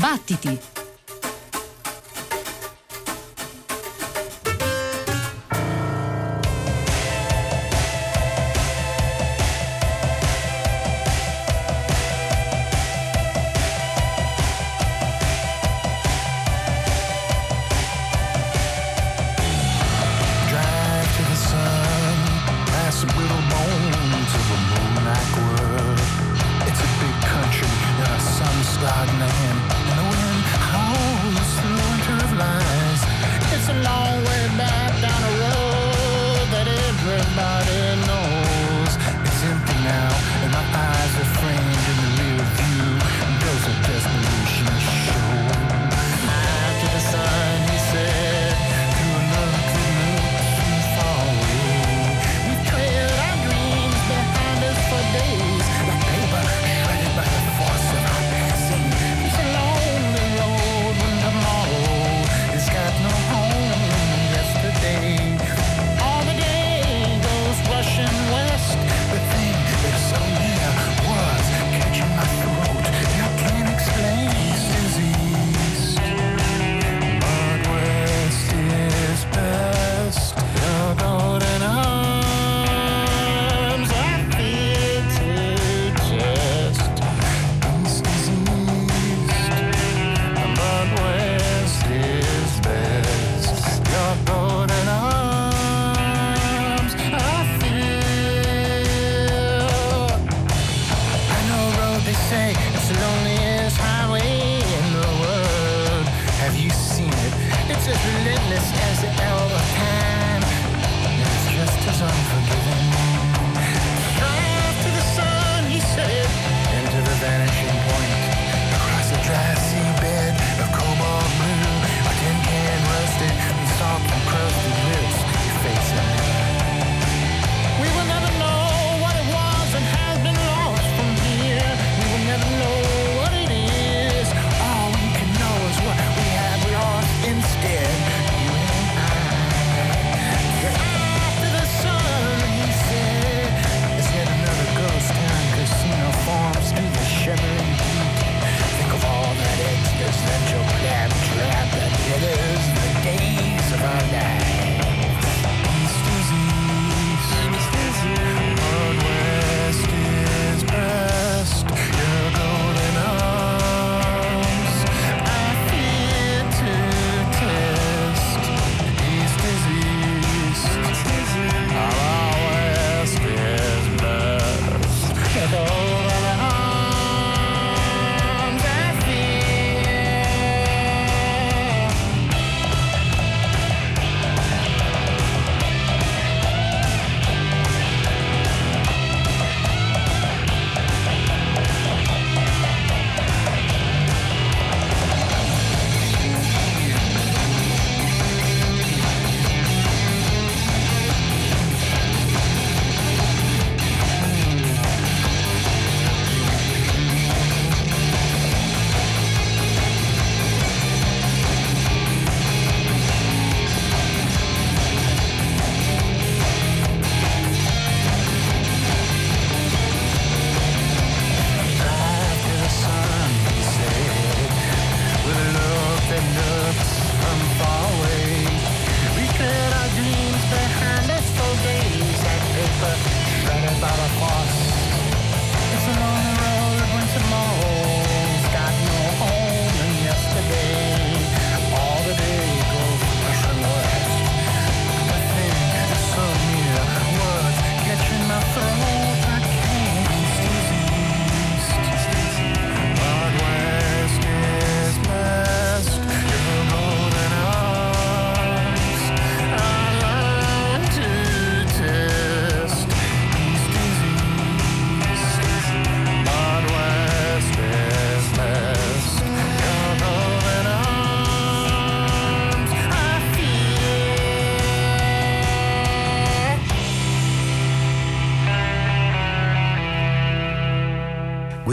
Battiti!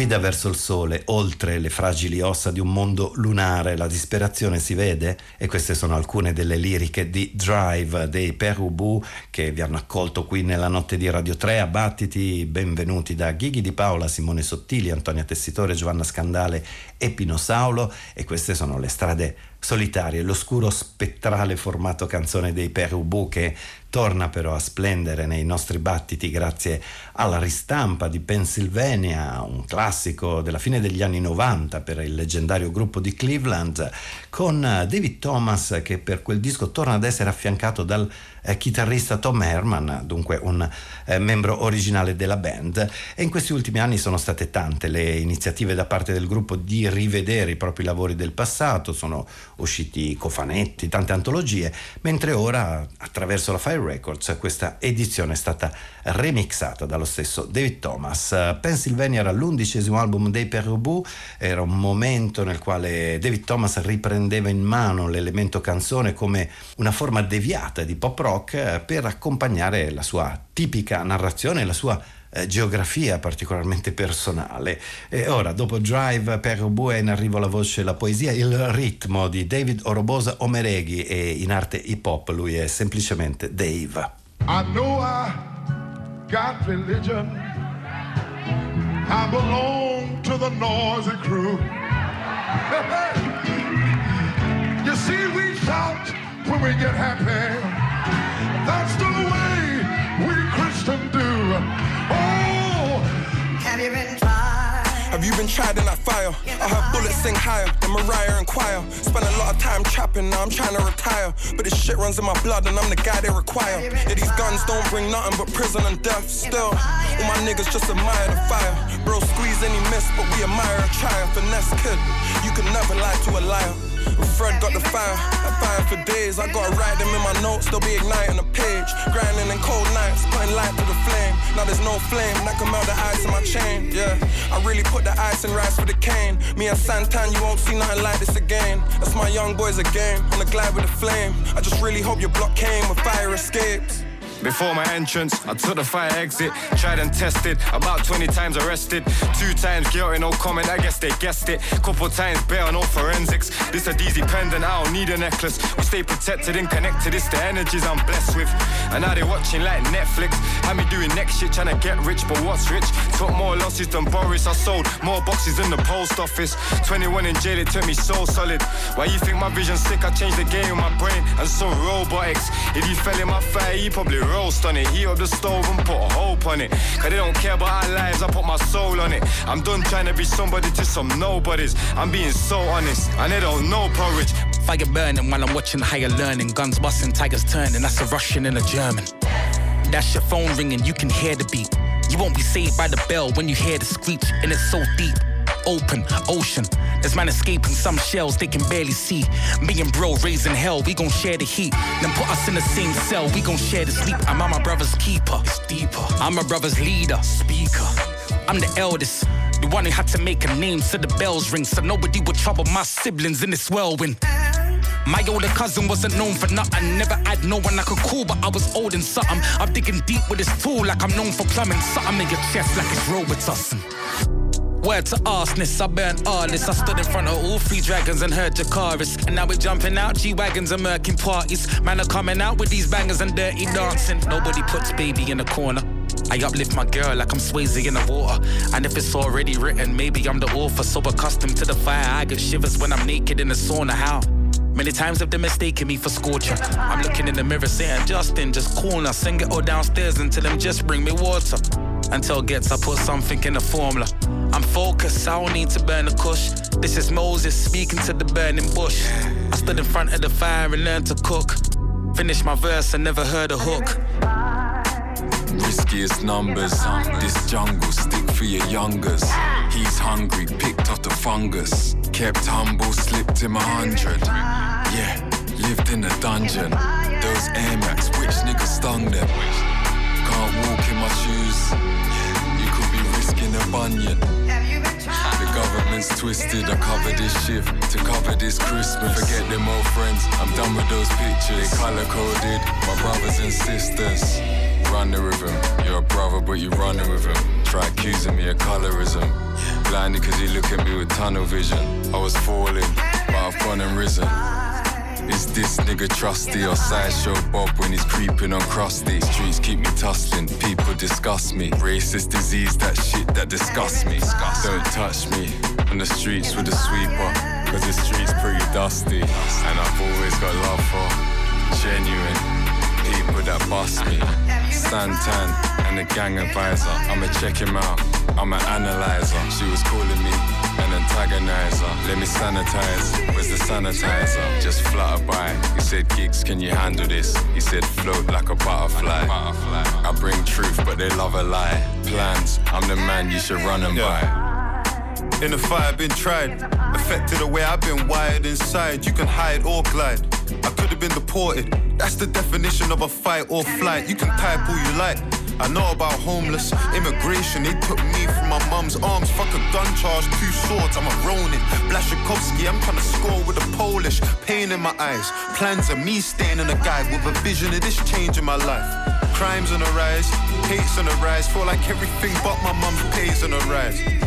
Guida verso il sole, oltre le fragili ossa di un mondo lunare, la disperazione si vede? E queste sono alcune delle liriche di Drive dei Perubu che vi hanno accolto qui nella notte di Radio 3 a Battiti. Benvenuti da Ghighi di Paola, Simone Sottili, Antonia Tessitore, Giovanna Scandale e Pino Saulo e queste sono le strade solitarie, l'oscuro spettrale formato canzone dei Perubu che torna però a splendere nei nostri battiti grazie alla ristampa di Pennsylvania, un classico della fine degli anni 90 per il leggendario gruppo di Cleveland, con David Thomas che per quel disco torna ad essere affiancato dal eh, chitarrista Tom Herman, dunque un eh, membro originale della band. E in questi ultimi anni sono state tante le iniziative da parte del gruppo di rivedere i propri lavori del passato, sono usciti cofanetti, tante antologie, mentre ora attraverso la Fire Records questa edizione è stata remixata dallo stesso David Thomas. Pennsylvania era l'undicesimo album dei Perubu, era un momento nel quale David Thomas riprendeva in mano l'elemento canzone come una forma deviata di pop rock per accompagnare la sua tipica narrazione, la sua eh, geografia particolarmente personale. E ora, dopo Drive per Bue in arrivo la voce, la poesia, il ritmo di David Orobosa Omereghi e in arte hip hop lui è semplicemente Dave. I know I got religion. I belong to the noisy crew. you see, we shout when we get happy. That's the way we Christians do. Oh! Have you been tried? Have you been tried in that fire? I heard bullets sing higher than Mariah and Choir. Spent a lot of time trapping, now I'm trying to retire. But this shit runs in my blood and I'm the guy they require. Yeah, these guns don't bring nothing but prison and death. Still, all my niggas just admire the fire. Bro, squeeze any miss, but we admire a triumph. Finesse kid, you can never lie to a liar. Fred got the fire, I fire for days. I gotta write them in my notes, they'll be igniting a page. Grinding in cold nights, putting light to the flame. Now there's no flame that can melt the ice in my chain. Yeah, I really put the ice and rice for the cane. Me and Santan, you won't see nothing like this again. That's my young boys again, on the glide with the flame. I just really hope your block came with fire escapes. Before my entrance, I took the fire exit, tried and tested, about 20 times arrested. Two times guilty, no comment, I guess they guessed it. Couple times better, no forensics. This a DZ pendant, I don't need a necklace. We stay protected and connected, it's the energies I'm blessed with. And now they watching like Netflix. Had me doing next shit, trying to get rich, but what's rich? Took more losses than Boris, I sold more boxes in the post office. 21 in jail, it took me so solid. Why you think my vision's sick? I changed the game with my brain and so robotics. If you fell in my fire, you probably roast on it. Heat up the stove and put hope on it. Cause they don't care about our lives, I put my soul on it. I'm done trying to be somebody to some nobodies. I'm being so honest, and they don't know porridge. Fire burning while I'm watching higher learning. Guns busting, tigers turning. That's a Russian and a German. That's your phone ringing, you can hear the beat. You won't be saved by the bell when you hear the screech, and it's so deep open ocean. There's man escaping some shells they can barely see. Me and bro raising hell, we gon' share the heat. Then put us in the same cell, we gon' share the sleep. I'm my brother's keeper, it's deeper. I'm my brother's leader, speaker. I'm the eldest. The one who had to make a name so the bells ring, so nobody would trouble my siblings in this whirlwind. My older cousin wasn't known for nothing. Never had no one I could call, but I was old and something. I'm digging deep with this tool like I'm known for plumbing. Something in your chest like it's Robitussin. Word to arseness, I burnt all this. I stood in front of all three dragons and heard Jakaris. And now we're jumping out, G-Wagons and murking parties. Man are coming out with these bangers and dirty dancing. Nobody puts baby in a corner. I uplift my girl like I'm Swayze in the water. And if it's already written, maybe I'm the author. So accustomed to the fire, I get shivers when I'm naked in the sauna. How? Many times have they mistaken me for scorcher. I'm looking in the mirror saying, Justin, just now. Sing it all downstairs until them just bring me water. Until gets I put something in the formula. I'm focused, I don't need to burn the kush. This is Moses speaking to the burning bush. I stood in front of the fire and learned to cook. Finished my verse and never heard a hook. Riskiest numbers, this jungle stick for your youngers. He's hungry, picked off the fungus. Kept humble, slipped him a hundred. Yeah, lived in a dungeon. Those Air Max, which niggas stung them? Can't walk in my shoes in a bunion. The government's twisted. I cover this shift to cover this Christmas. Forget them old friends. I'm done with those pictures. They color coded. My brothers and sisters. Running with them. You're a brother, but you're running with them. Try accusing me of colorism. blinded cause he look at me with tunnel vision. I was falling, but I've gone and risen. Is this nigga trusty or sideshow Bob when he's creeping on crusty? Streets keep me tussling, people disgust me. Racist disease, that shit that disgusts me. Don't touch me on the streets with a sweeper, cause the streets pretty dusty. And I've always got love for genuine people that bust me. Santan and the gang advisor, I'ma check him out, I'ma analyzer. She was calling me an antagonizer. Let me sanitize. Where's the sanitizer? Just flutter by. He said, Gigs, can you handle this? He said, float like a butterfly. I bring truth, but they love a lie. Plans, I'm the man you should run them yeah. by. In the fire, I've been tried. Affected the way I've been wired inside. You can hide or glide. I could have been deported. That's the definition of a fight or flight. You can type all you like. I know about homeless immigration. They took me from my mum's arms. Fuck a gun charge, two swords. I'm a Ronin. Blaszczykowski, I'm trying to score with a Polish. Pain in my eyes. Plans of me staying in a guide with a vision of this change in my life. Crimes on the rise, hates on the rise. Feel like everything but my mum's pays on the rise.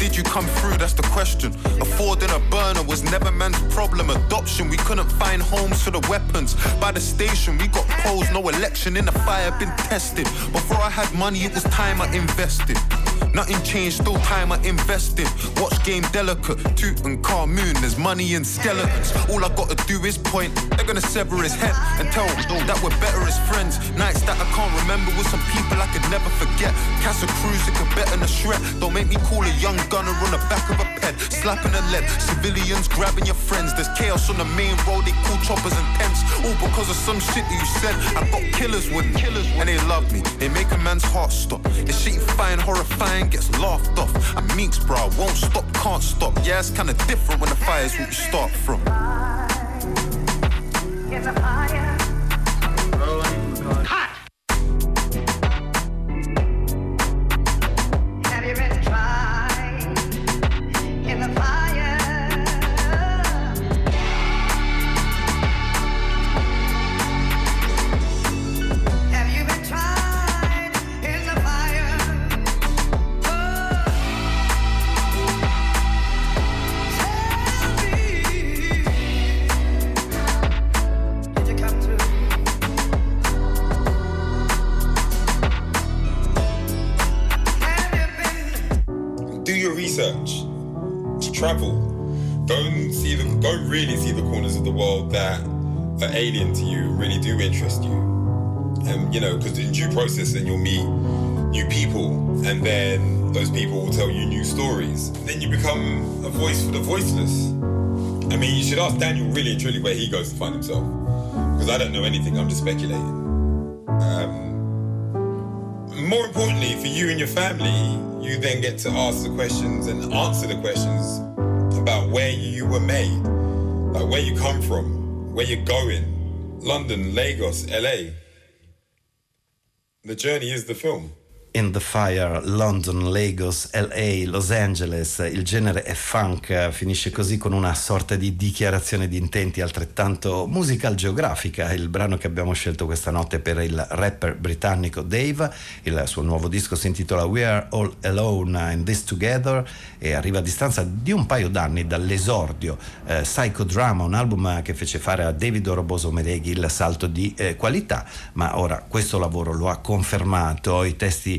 Did you come through? That's the question. Affording a burner was never man's problem. Adoption, we couldn't find homes for the weapons. By the station, we got posed. No election in the fire, been tested. Before I had money, it was time I invested. Nothing changed, still time I invested. Watch game delicate, Toot and Car Moon, there's money in skeletons. All I gotta do is point, they're gonna sever his head and tell him that we're better as friends. Nights that I can't remember with some people I could never forget. Cruz, it could better than a shred. Don't make me call a young gunner on the back of a ped, slapping a lead. Civilians grabbing your friends, there's chaos on the main road, they call choppers and tents. All because of some shit that you said. I got killers with me, and they love me. They make a man's heart stop. It's shit fine, horrifying gets laughed off. I'm meeks, bro, won't stop, can't stop. Yeah, it's kinda different when the fire's what you start from. alien voiceless. I mean, you should ask Daniel really and truly where he goes to find himself. Because I don't know anything, I'm just speculating. Um, more importantly, for you and your family, you then get to ask the questions and answer the questions about where you were made, like where you come from, where you're going, London, Lagos, LA. The journey is the film. In the Fire, London, Lagos, LA, Los Angeles, il genere è funk, finisce così con una sorta di dichiarazione di intenti altrettanto musical geografica, il brano che abbiamo scelto questa notte per il rapper britannico Dave, il suo nuovo disco si intitola We Are All Alone in This Together e arriva a distanza di un paio d'anni dall'esordio eh, Psychodrama, un album che fece fare a David Oroboso Mereghi il salto di eh, qualità, ma ora questo lavoro lo ha confermato, i testi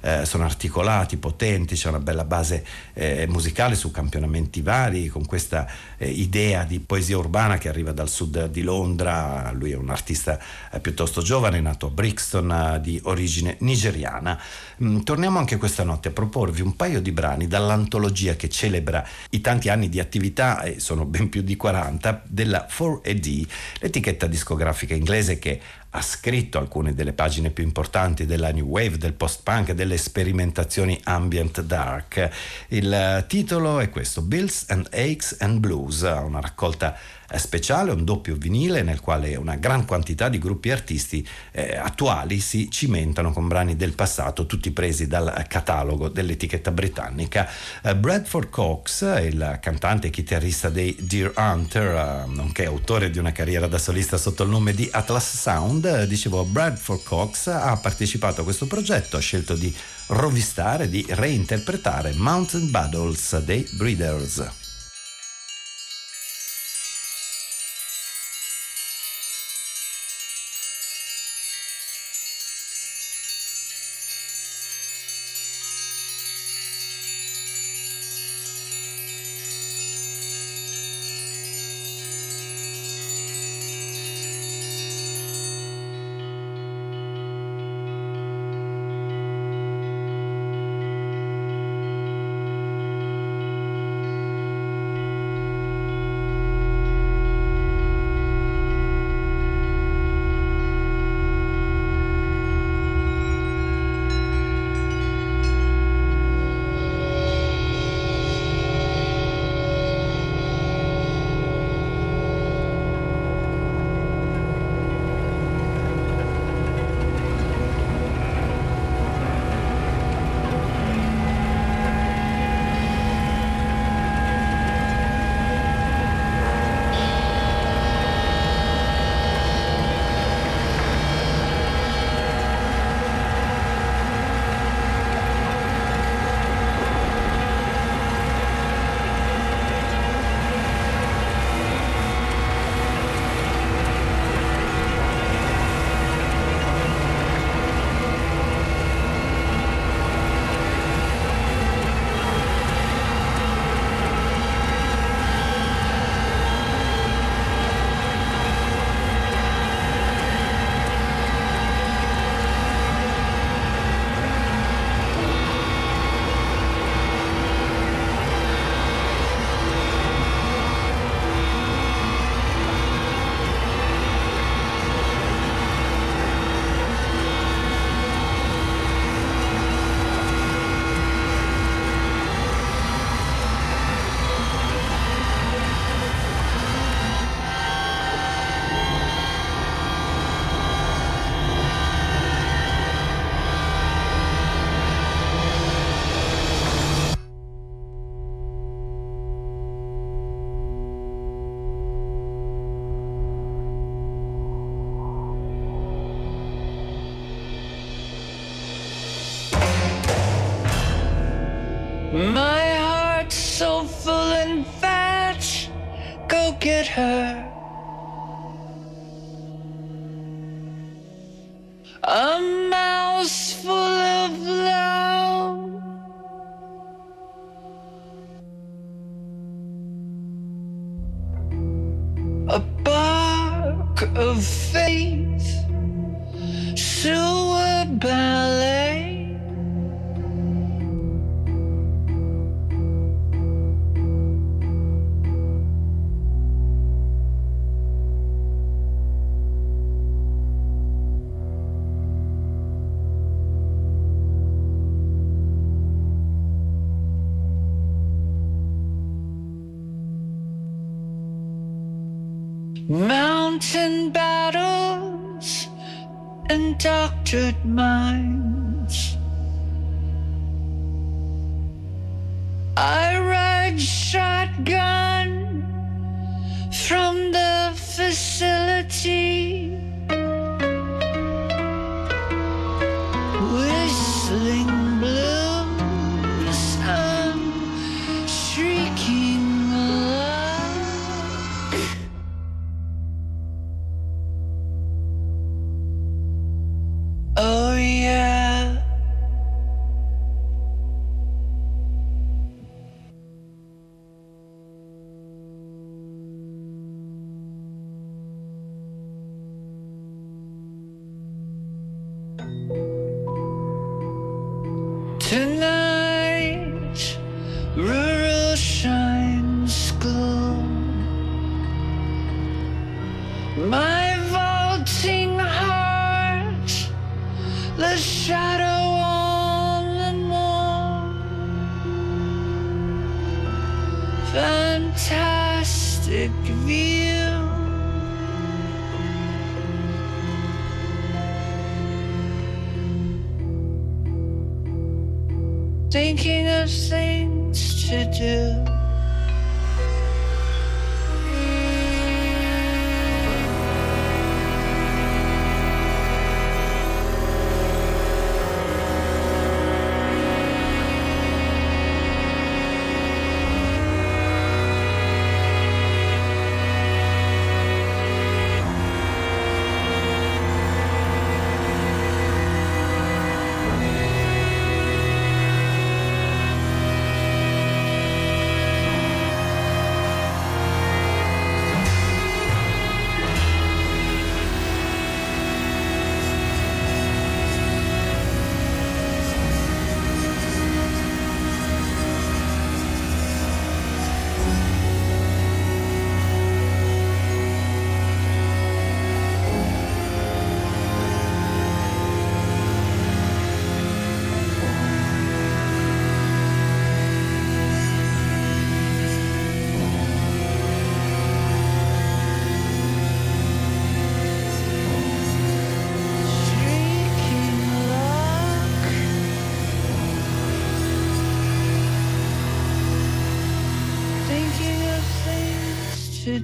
eh, sono articolati, potenti, c'è una bella base eh, musicale su campionamenti vari, con questa eh, idea di poesia urbana che arriva dal sud di Londra, lui è un artista eh, piuttosto giovane, nato a Brixton, eh, di origine nigeriana. Mm, torniamo anche questa notte a proporvi un paio di brani dall'antologia che celebra i tanti anni di attività, e sono ben più di 40, della 4AD, l'etichetta discografica inglese che ha scritto alcune delle pagine più importanti della New Wave, del post-punk, delle sperimentazioni ambient dark. Il titolo è questo, Bills and Aches and Blues, una raccolta speciale, un doppio vinile nel quale una gran quantità di gruppi artisti eh, attuali si cimentano con brani del passato, tutti presi dal catalogo dell'etichetta britannica. Eh, Bradford Cox, il cantante e chitarrista dei Dear Hunter, eh, nonché autore di una carriera da solista sotto il nome di Atlas Sound, eh, dicevo Bradford Cox ha partecipato a questo progetto, ha scelto di rovistare, di reinterpretare Mountain Battles dei Breeders. Doctored minds. I ride shotgun from the facility.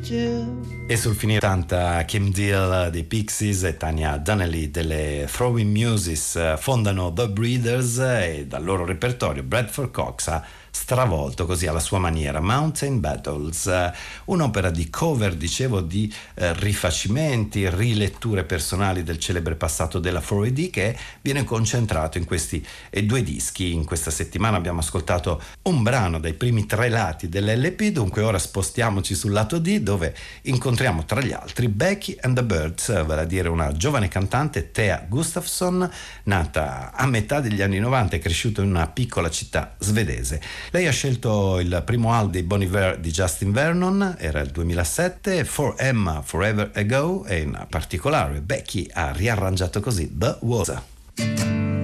E sul finire 80 Kim Deal dei Pixies e Tania Donnelly delle Throwing Muses fondano The Breeders e dal loro repertorio Bradford Cox ha stravolto così alla sua maniera Mountain Battles, eh, un'opera di cover, dicevo, di eh, rifacimenti, riletture personali del celebre passato della 4AD che viene concentrato in questi eh, due dischi. In questa settimana abbiamo ascoltato un brano dai primi tre lati dell'LP, dunque ora spostiamoci sul lato D dove incontriamo tra gli altri Becky and the Birds, vale a dire una giovane cantante, Thea Gustafsson, nata a metà degli anni 90 e cresciuta in una piccola città svedese. Lei ha scelto il primo album di Bon Iver di Justin Vernon, era il 2007, For Emma Forever Ago e in particolare Becky ha riarrangiato così The Was.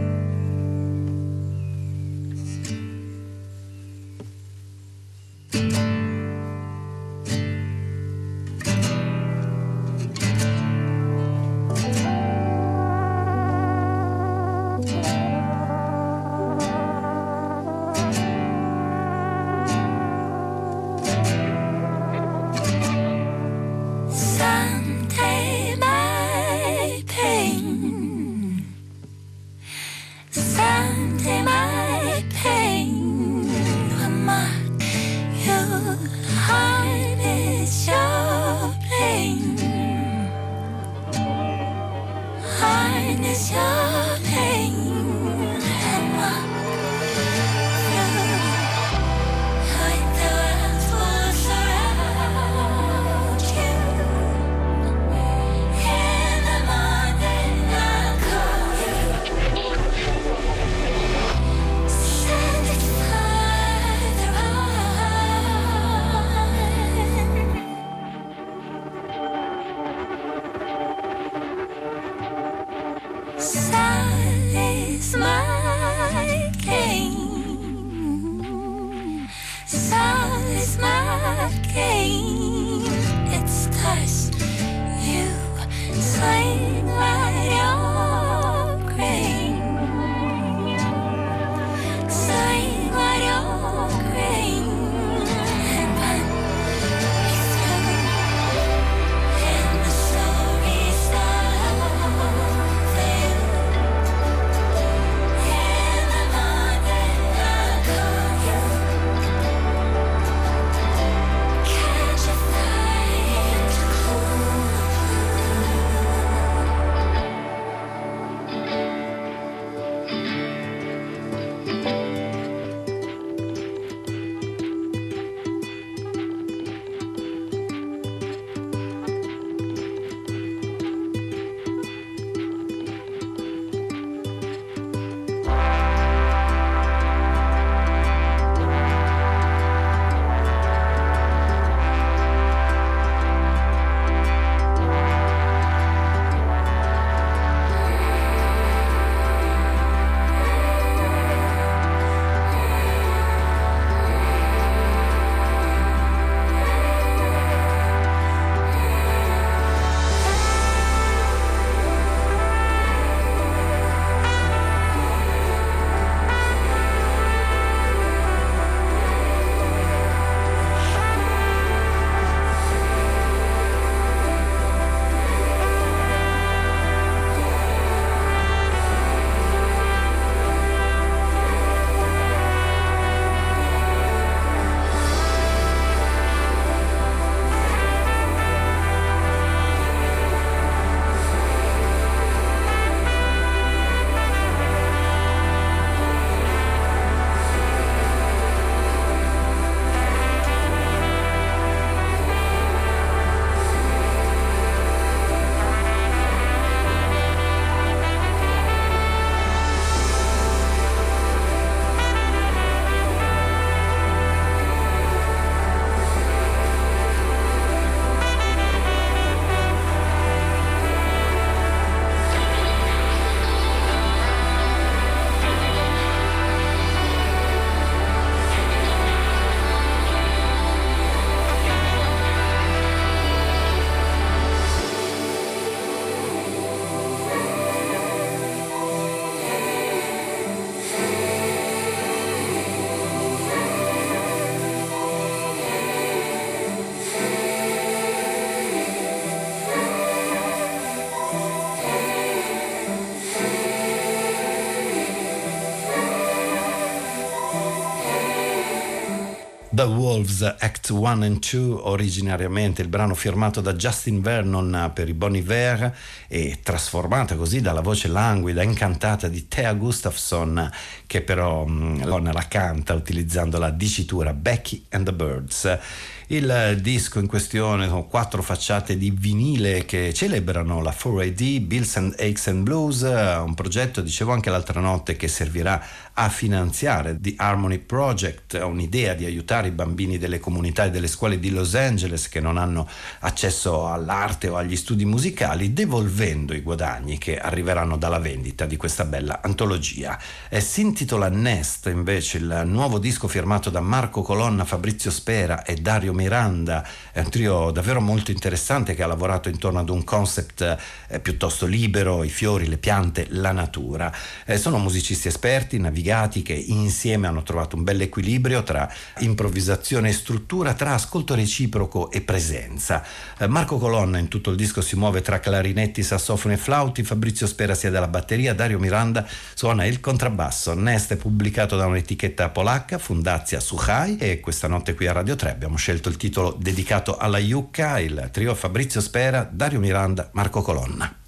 Venezia. The Wolves Act 1 and 2, originariamente il brano firmato da Justin Vernon per i Bon Iver e trasformata così dalla voce languida, incantata di Thea Gustafson, che però mm, la canta utilizzando la dicitura Becky and the Birds. Il disco in questione sono quattro facciate di vinile che celebrano la 4AD, Bills and Aches and Blues, un progetto, dicevo anche l'altra notte, che servirà a finanziare The Harmony Project, un'idea di aiutare i bambini delle comunità e delle scuole di Los Angeles che non hanno accesso all'arte o agli studi musicali, devolvendo i guadagni che arriveranno dalla vendita di questa bella antologia. E si intitola Nest, invece, il nuovo disco firmato da Marco Colonna, Fabrizio Spera e Dario Miranda, è un trio davvero molto interessante che ha lavorato intorno ad un concept eh, piuttosto libero, i fiori, le piante, la natura. Eh, sono musicisti esperti, navigati che insieme hanno trovato un bel equilibrio tra improvvisazione e struttura, tra ascolto reciproco e presenza. Eh, Marco Colonna in tutto il disco si muove tra clarinetti, sassofoni e flauti, Fabrizio Spera sia della batteria, Dario Miranda suona il contrabbasso. Nest è pubblicato da un'etichetta polacca, Fundazia Suchai e questa notte qui a Radio 3 abbiamo scelto il titolo dedicato alla Iucca, il trio Fabrizio Spera, Dario Miranda, Marco Colonna.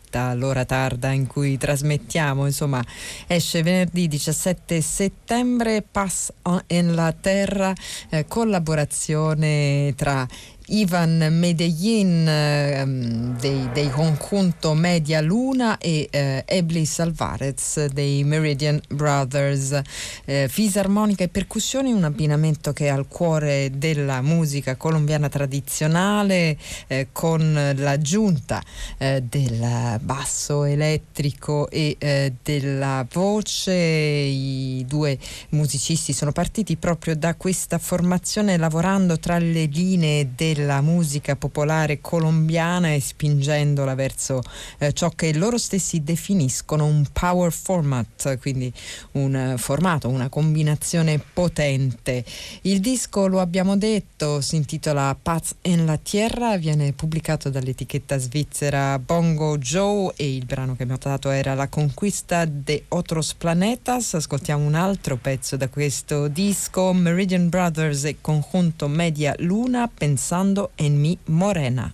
vista l'ora tarda in cui trasmettiamo, insomma esce venerdì 17 settembre, Pass en la Terra, eh, collaborazione tra Ivan Medellin ehm, dei, dei, conjunto Media Luna e eh, Eblis Alvarez dei Meridian Brothers. Eh, fisarmonica e percussioni, un abbinamento che è al cuore della musica colombiana tradizionale eh, con l'aggiunta eh, del basso elettrico e eh, della voce. I due musicisti sono partiti proprio da questa formazione lavorando tra le linee del della musica popolare colombiana e spingendola verso eh, ciò che loro stessi definiscono un power format, quindi un formato, una combinazione potente. Il disco, lo abbiamo detto, si intitola Paz en la Tierra, viene pubblicato dall'etichetta svizzera Bongo Joe e il brano che abbiamo dato era La conquista de Otros Planetas. Ascoltiamo un altro pezzo da questo disco, Meridian Brothers e conjunto Media Luna, pensando en mi morena.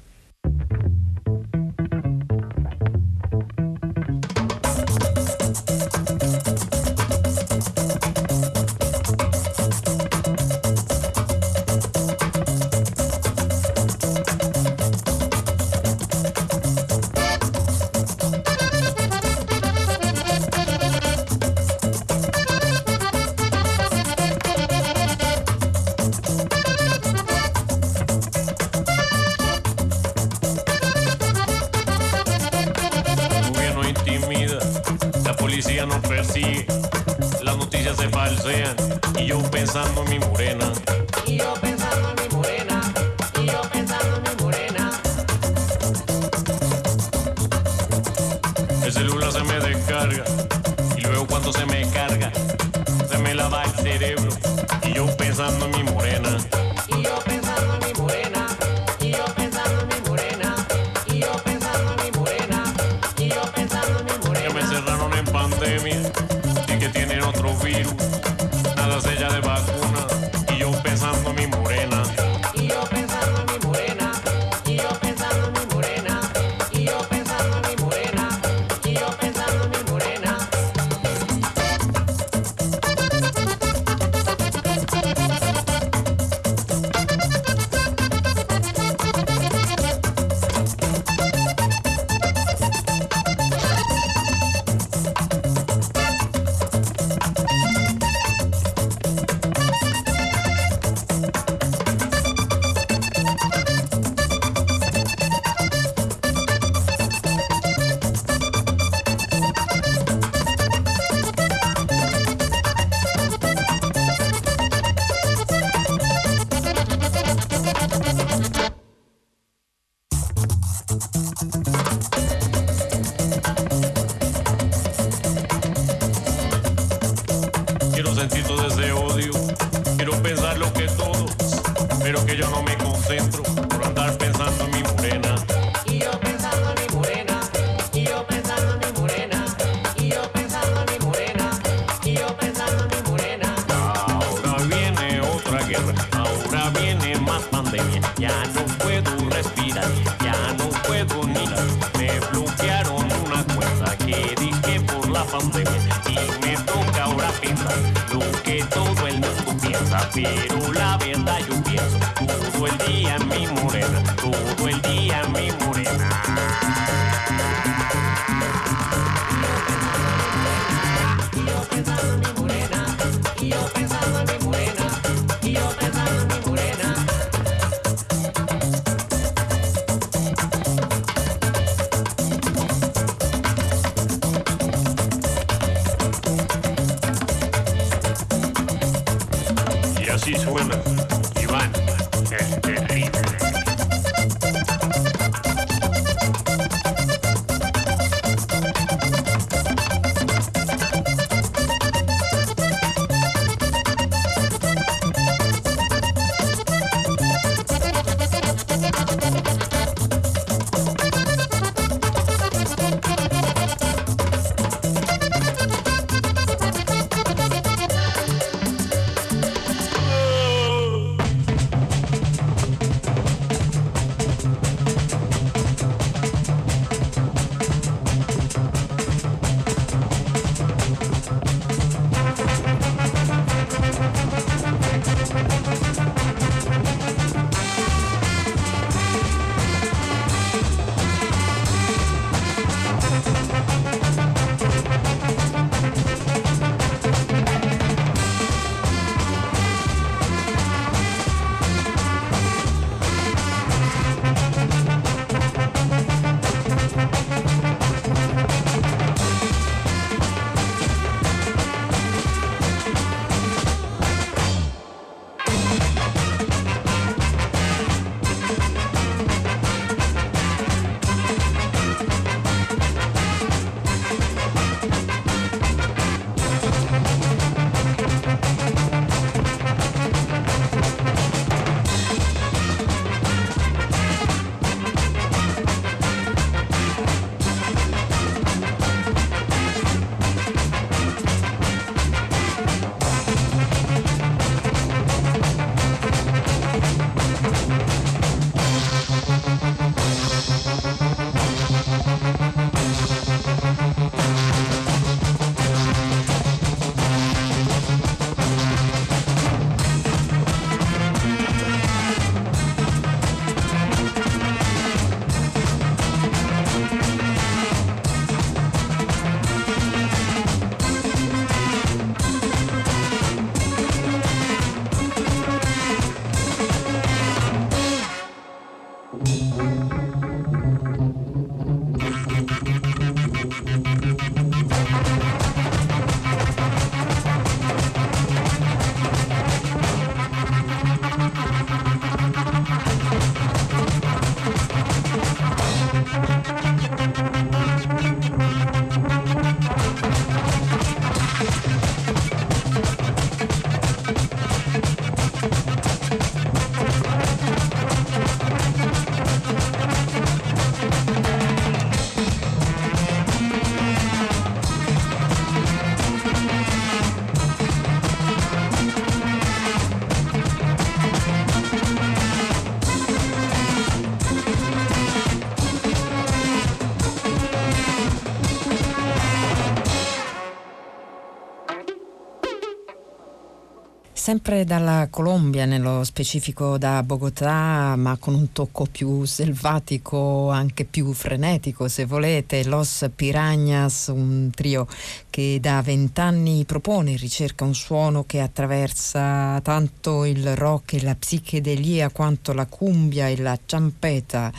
sempre dalla Colombia, nello specifico da Bogotà, ma con un tocco più selvatico, anche più frenetico se volete, Los Piranhas, un trio che da vent'anni propone e ricerca un suono che attraversa tanto il rock e la psichedelia quanto la cumbia e la ciampeta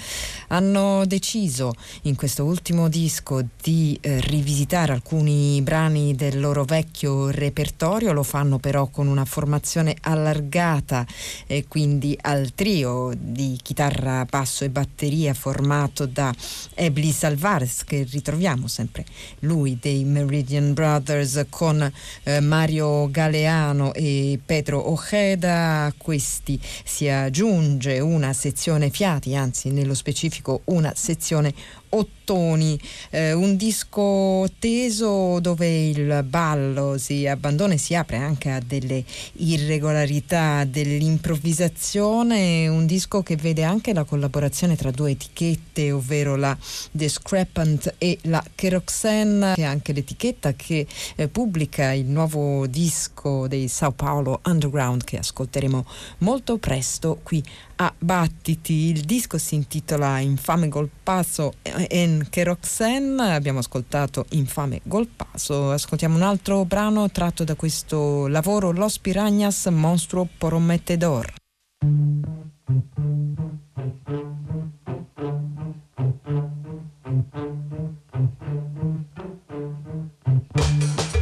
hanno deciso in questo ultimo disco di eh, rivisitare alcuni brani del loro vecchio repertorio, lo fanno però con una formazione allargata e quindi al trio di chitarra, basso e batteria formato da Eblis Alvarez che ritroviamo sempre lui dei Meridian Brothers con eh, Mario Galeano e Pedro Ojeda, a questi si aggiunge una sezione fiati, anzi nello specifico una sezione ottoni, eh, un disco teso dove il ballo si abbandona e si apre anche a delle irregolarità dell'improvvisazione, un disco che vede anche la collaborazione tra due etichette, ovvero la Discrepant e la Keroxen, che è anche l'etichetta che eh, pubblica il nuovo disco dei Sao Paulo Underground che ascolteremo molto presto qui a Battiti. Il disco si intitola Infame Golpazo en Keroxen. Abbiamo ascoltato Infame Golpazo. Ascoltiamo un altro brano tratto da questo lavoro Los Piranhas Monstruo Prometedor. Thank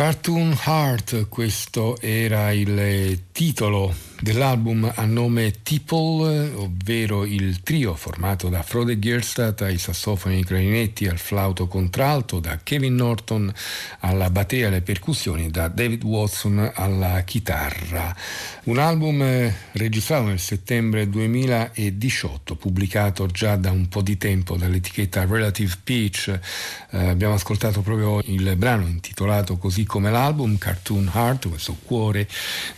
Cartoon Heart, questo era il titolo dell'album a nome Tipple, ovvero il trio formato da Frode Gierstadt ai sassofoni e ai clarinetti, al flauto contralto, da Kevin Norton alla batteria e alle percussioni, da David Watson alla chitarra. Un album eh, registrato nel settembre 2018, pubblicato già da un po' di tempo dall'etichetta Relative Peach. Eh, abbiamo ascoltato proprio il brano intitolato così come l'album, Cartoon Heart, questo cuore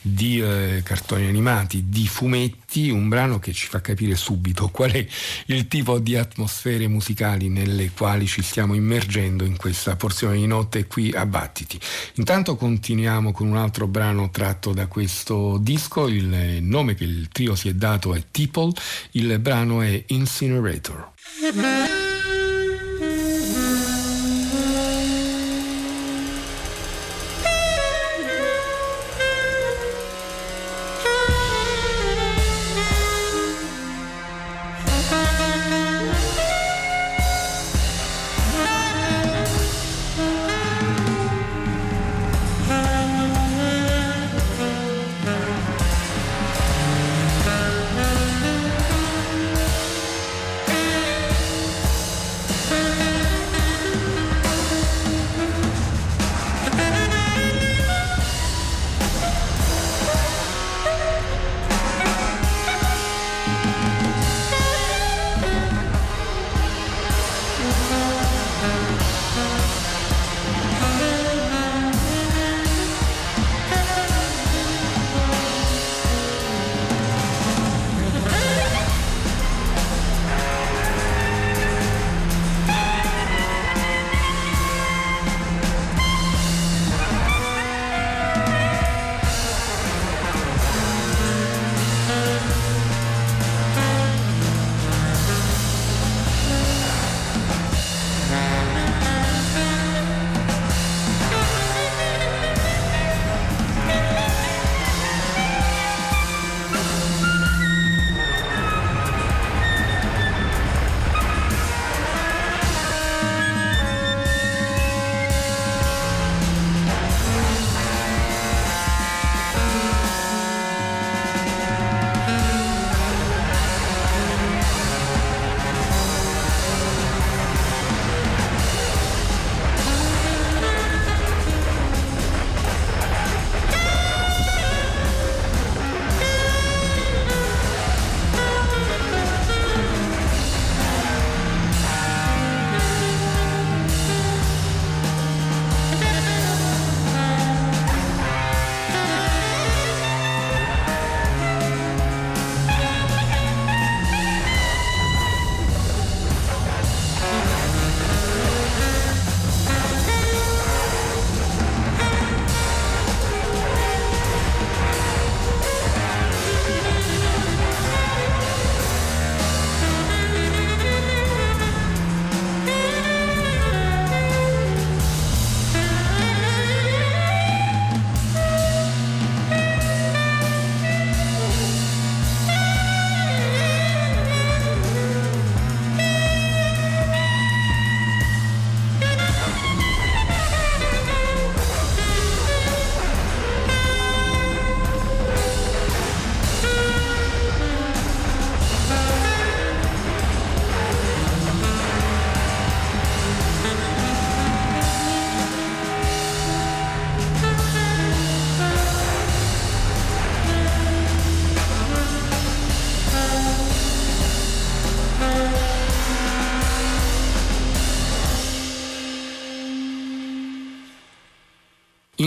di eh, cartoni animati, di fumetti, un brano che ci fa capire subito qual è il tipo di atmosfere musicali nelle quali ci stiamo immergendo in questa porzione di notte qui a Battiti. Intanto continuiamo con un altro brano tratto da questo disco, il nome che il trio si è dato è Tipple, il brano è Incinerator.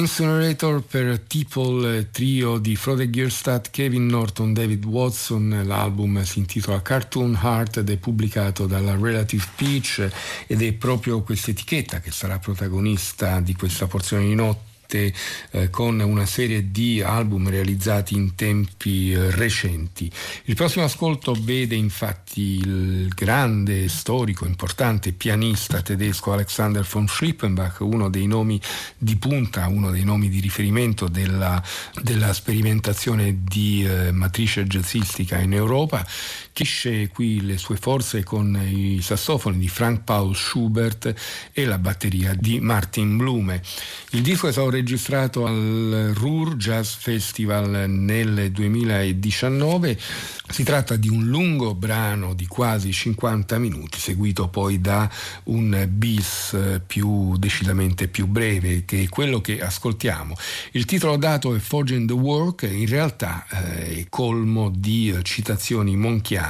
Incinerator per Tipple trio di Frode Gierstadt, Kevin Norton, David Watson. L'album si intitola Cartoon Heart ed è pubblicato dalla Relative Peach ed è proprio questa etichetta che sarà protagonista di questa porzione di notte parte eh, con una serie di album realizzati in tempi eh, recenti. Il prossimo ascolto vede infatti il grande, storico, importante pianista tedesco Alexander von Schlippenbach, uno dei nomi di punta, uno dei nomi di riferimento della, della sperimentazione di eh, matrice jazzistica in Europa, esce qui le sue forze con i sassofoni di Frank Paul Schubert e la batteria di Martin Blume. Il disco è stato registrato al Ruhr Jazz Festival nel 2019. Si tratta di un lungo brano di quasi 50 minuti, seguito poi da un bis più decisamente più breve, che è quello che ascoltiamo. Il titolo dato è Forge in the Work, in realtà eh, è colmo di citazioni monchiane.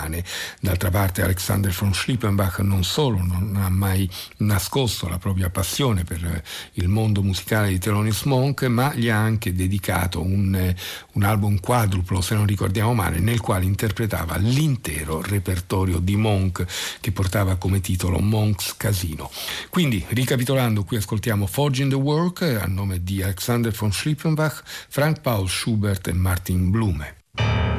D'altra parte Alexander von Schlippenbach non solo non ha mai nascosto la propria passione per il mondo musicale di Thelonious Monk, ma gli ha anche dedicato un, un album quadruplo, se non ricordiamo male, nel quale interpretava l'intero repertorio di Monk che portava come titolo Monk's Casino. Quindi, ricapitolando, qui ascoltiamo Forge in the Work a nome di Alexander von Schlippenbach, Frank Paul Schubert e Martin Blume.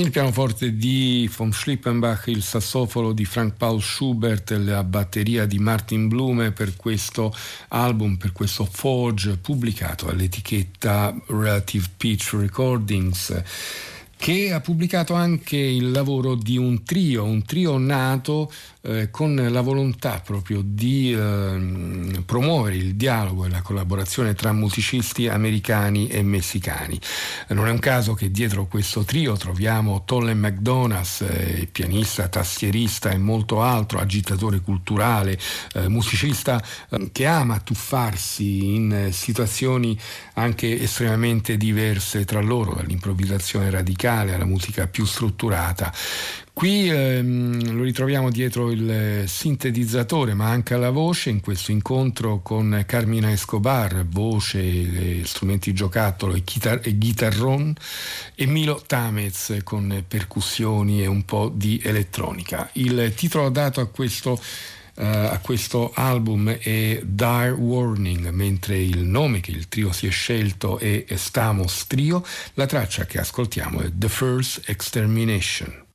Il pianoforte di von Schlippenbach, il sassofono di Frank Paul Schubert, la batteria di Martin Blume per questo album, per questo Forge pubblicato all'etichetta Relative Pitch Recordings che ha pubblicato anche il lavoro di un trio, un trio nato eh, con la volontà proprio di eh, promuovere il dialogo e la collaborazione tra musicisti americani e messicani. Non è un caso che dietro questo trio troviamo Tolle McDonald's, eh, pianista, tastierista e molto altro, agitatore culturale, eh, musicista eh, che ama tuffarsi in situazioni anche estremamente diverse tra loro, dall'improvvisazione radicale alla musica più strutturata. Qui ehm, lo ritroviamo dietro il sintetizzatore, ma anche alla voce in questo incontro con Carmina Escobar, voce, strumenti giocattolo e, chitar- e chitarron, e Milo Tamez con percussioni e un po' di elettronica. Il titolo dato a questo Uh, a questo album è Dire Warning, mentre il nome che il trio si è scelto è Estamos Trio, la traccia che ascoltiamo è The First Extermination.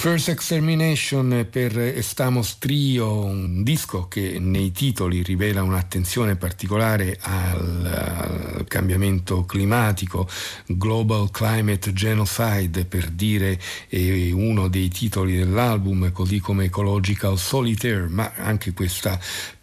First Extermination per Estamos Trio, un disco che nei titoli rivela un'attenzione particolare al, al, cambiamento climatico, Global Climate Genocide per dire è uno dei titoli dell'album, così come Ecological Solitaire, ma anche questa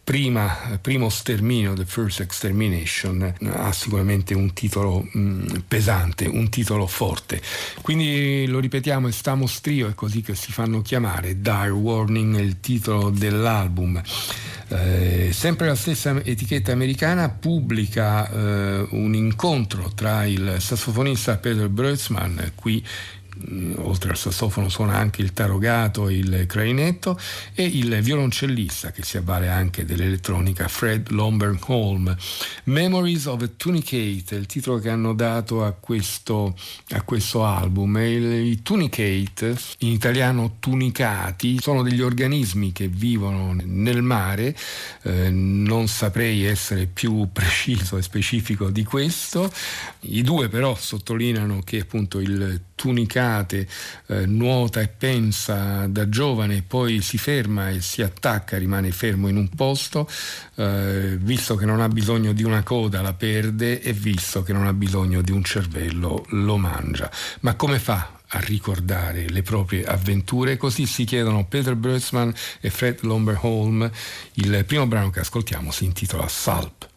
prima, primo sterminio, The First Extermination, ha sicuramente un titolo mh, mm, pesante, un titolo forte. Quindi lo ripetiamo, Estamos Trio è così che si fanno chiamare, Dire Warning è il titolo dell'album. Eh, sempre la stessa etichetta americana pubblica eh, un incontro tra il sassofonista Peter Breutzmann, qui oltre al sassofono suona anche il tarogato il clarinetto e il violoncellista che si avvale anche dell'elettronica Fred Lombernholm. Memories of a Tunicate è il titolo che hanno dato a questo, a questo album. E i tunicate, in italiano tunicati, sono degli organismi che vivono nel mare, eh, non saprei essere più preciso e specifico di questo, i due però sottolineano che appunto il tunicate, eh, nuota e pensa da giovane, poi si ferma e si attacca, rimane fermo in un posto, eh, visto che non ha bisogno di una coda la perde e visto che non ha bisogno di un cervello lo mangia. Ma come fa a ricordare le proprie avventure, così si chiedono Peter Brötzmann e Fred Lomberholm. Il primo brano che ascoltiamo si intitola Salp.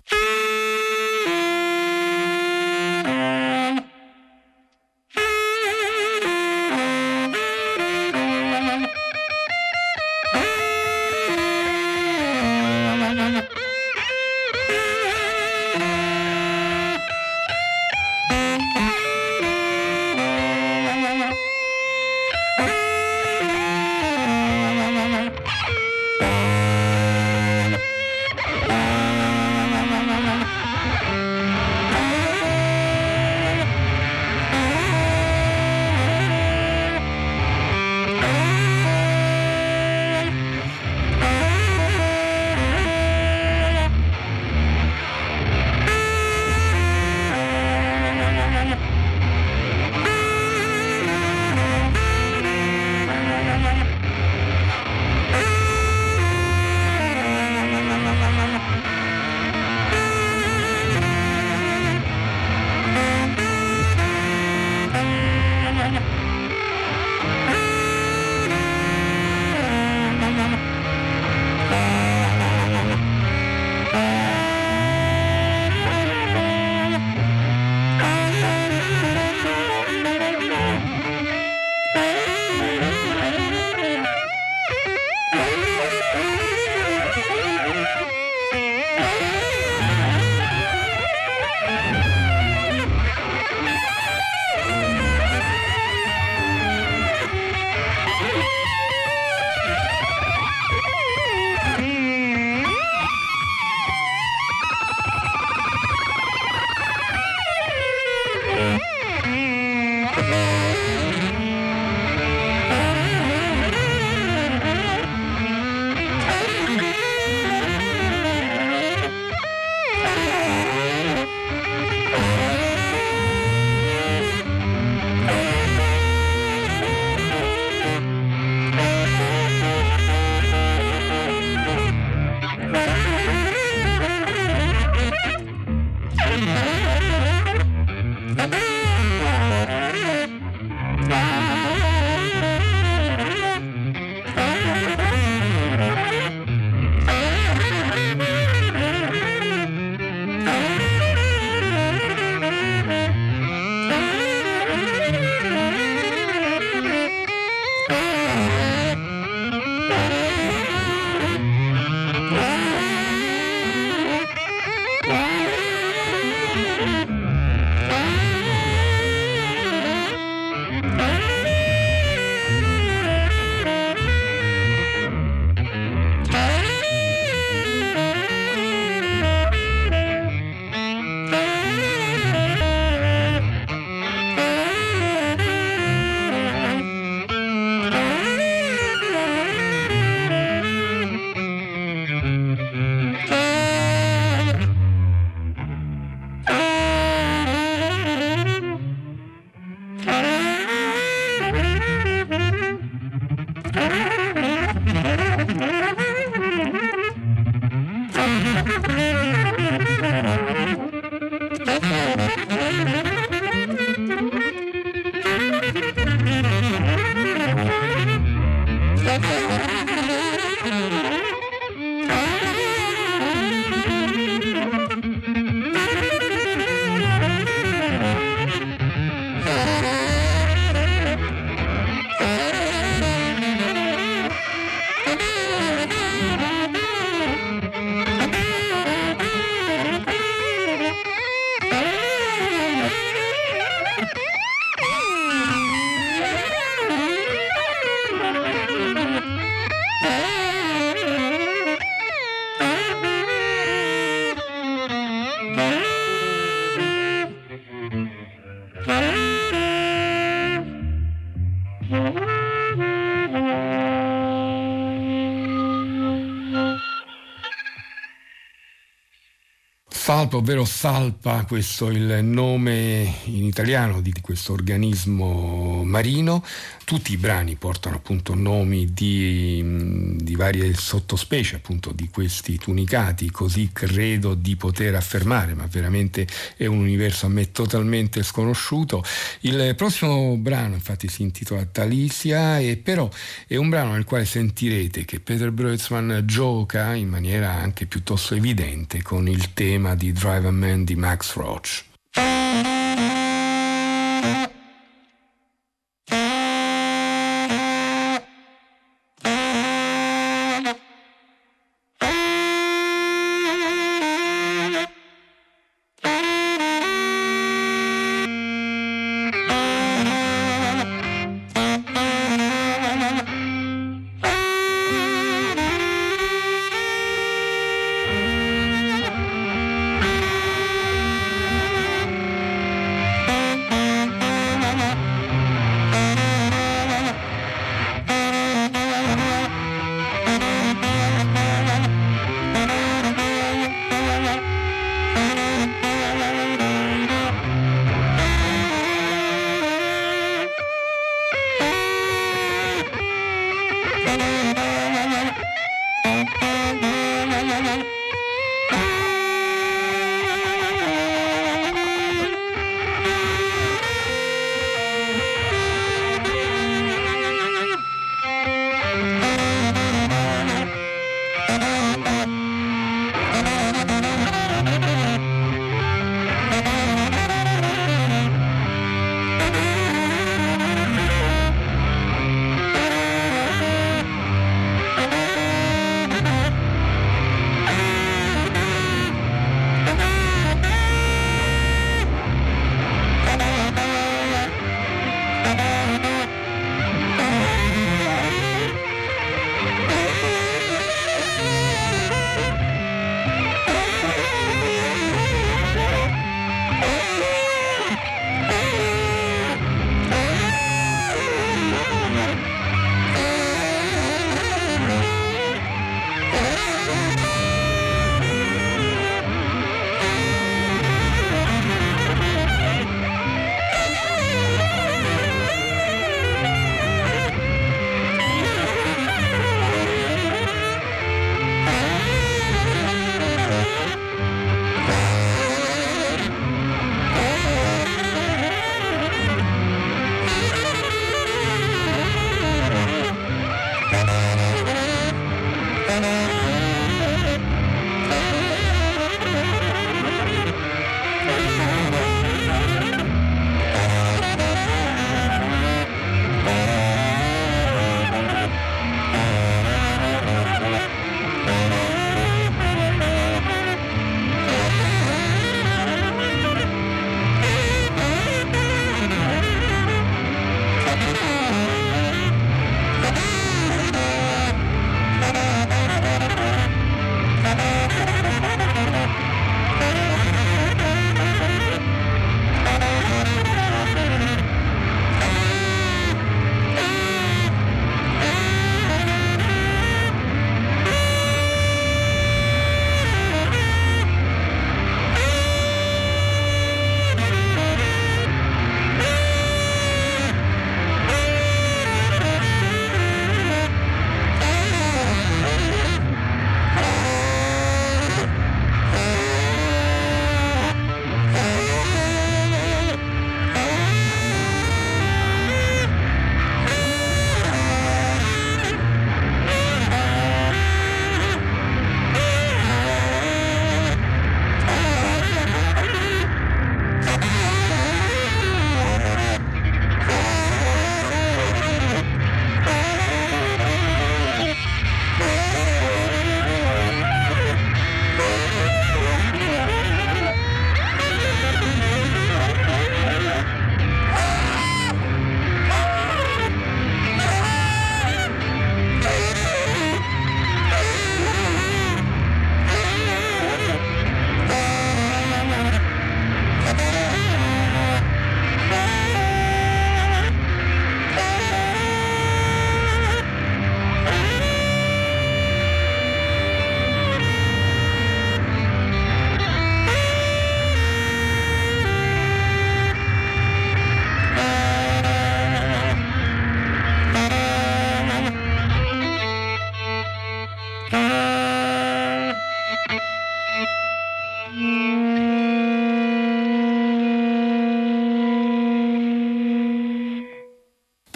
Salpa, ovvero Salpa, questo è il nome in italiano di questo organismo marino. Tutti i brani portano appunto nomi di, di varie sottospecie appunto di questi tunicati, così credo di poter affermare, ma veramente è un universo a me totalmente sconosciuto. Il prossimo brano infatti si intitola Talisia e però è un brano nel quale sentirete che Peter Breutzmann gioca in maniera anche piuttosto evidente con il tema di Drive a Man di Max Roach.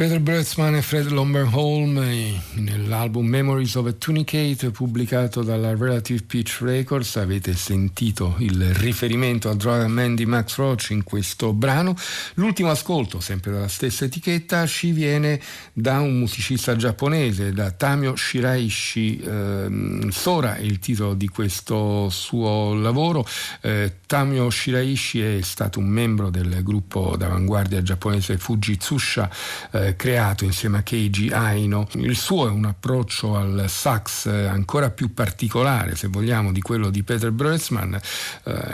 Peter Brötzmann e Fred Lomberholm eh, nell'album Memories of a Tunicate pubblicato dalla Relative Pitch Records. Avete sentito il riferimento a Dry Man di Max Roach in questo brano. L'ultimo ascolto sempre dalla stessa etichetta ci viene da un musicista giapponese da Tamio Shiraishi. Eh, Sora è il titolo di questo suo lavoro. Eh, Tamio Shiraishi è stato un membro del gruppo d'avanguardia giapponese Fujitsusha eh, creato insieme a Keiji Aino. Il suo è un approccio al sax eh, ancora più particolare, se vogliamo, di quello di Peter Brötzmann. Eh,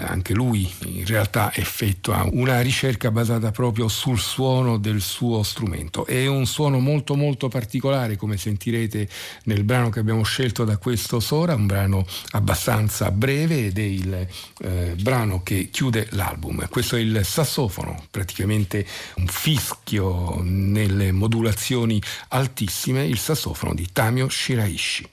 anche lui in realtà effettua una ricerca basata proprio sul suono del suo strumento. È un suono molto molto particolare, come sentirete nel brano che abbiamo scelto da questo Sora, un brano abbastanza breve ed è il eh, brano che chiude l'album. Questo è il sassofono, praticamente un fischio nel delle modulazioni altissime il sassofono di Tamio Shiraishi.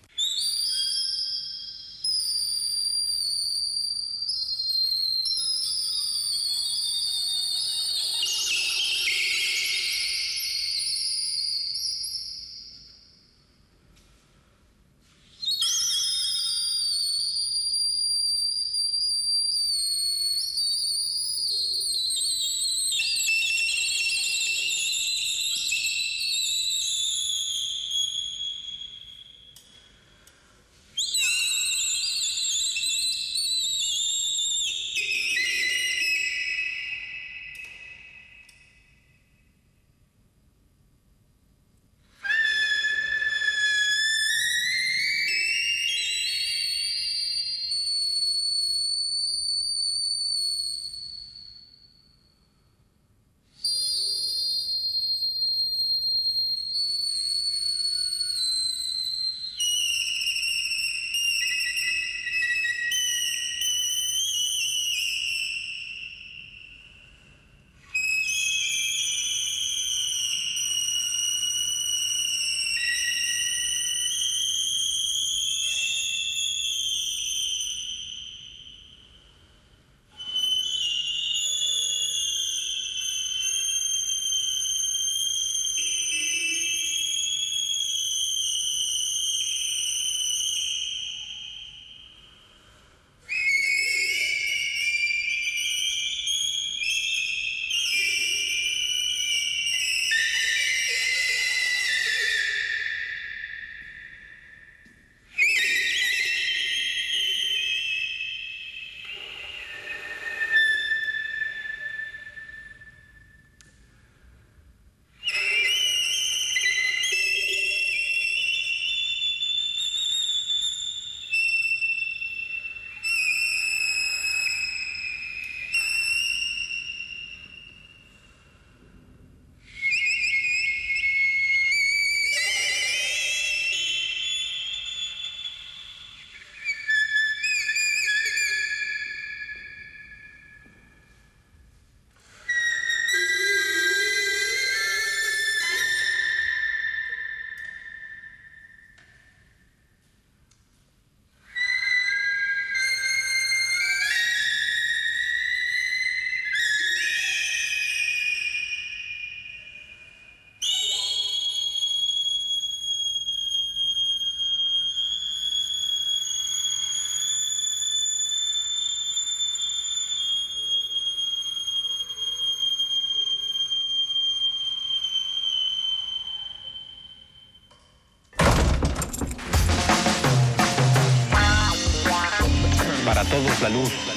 Todos la luz.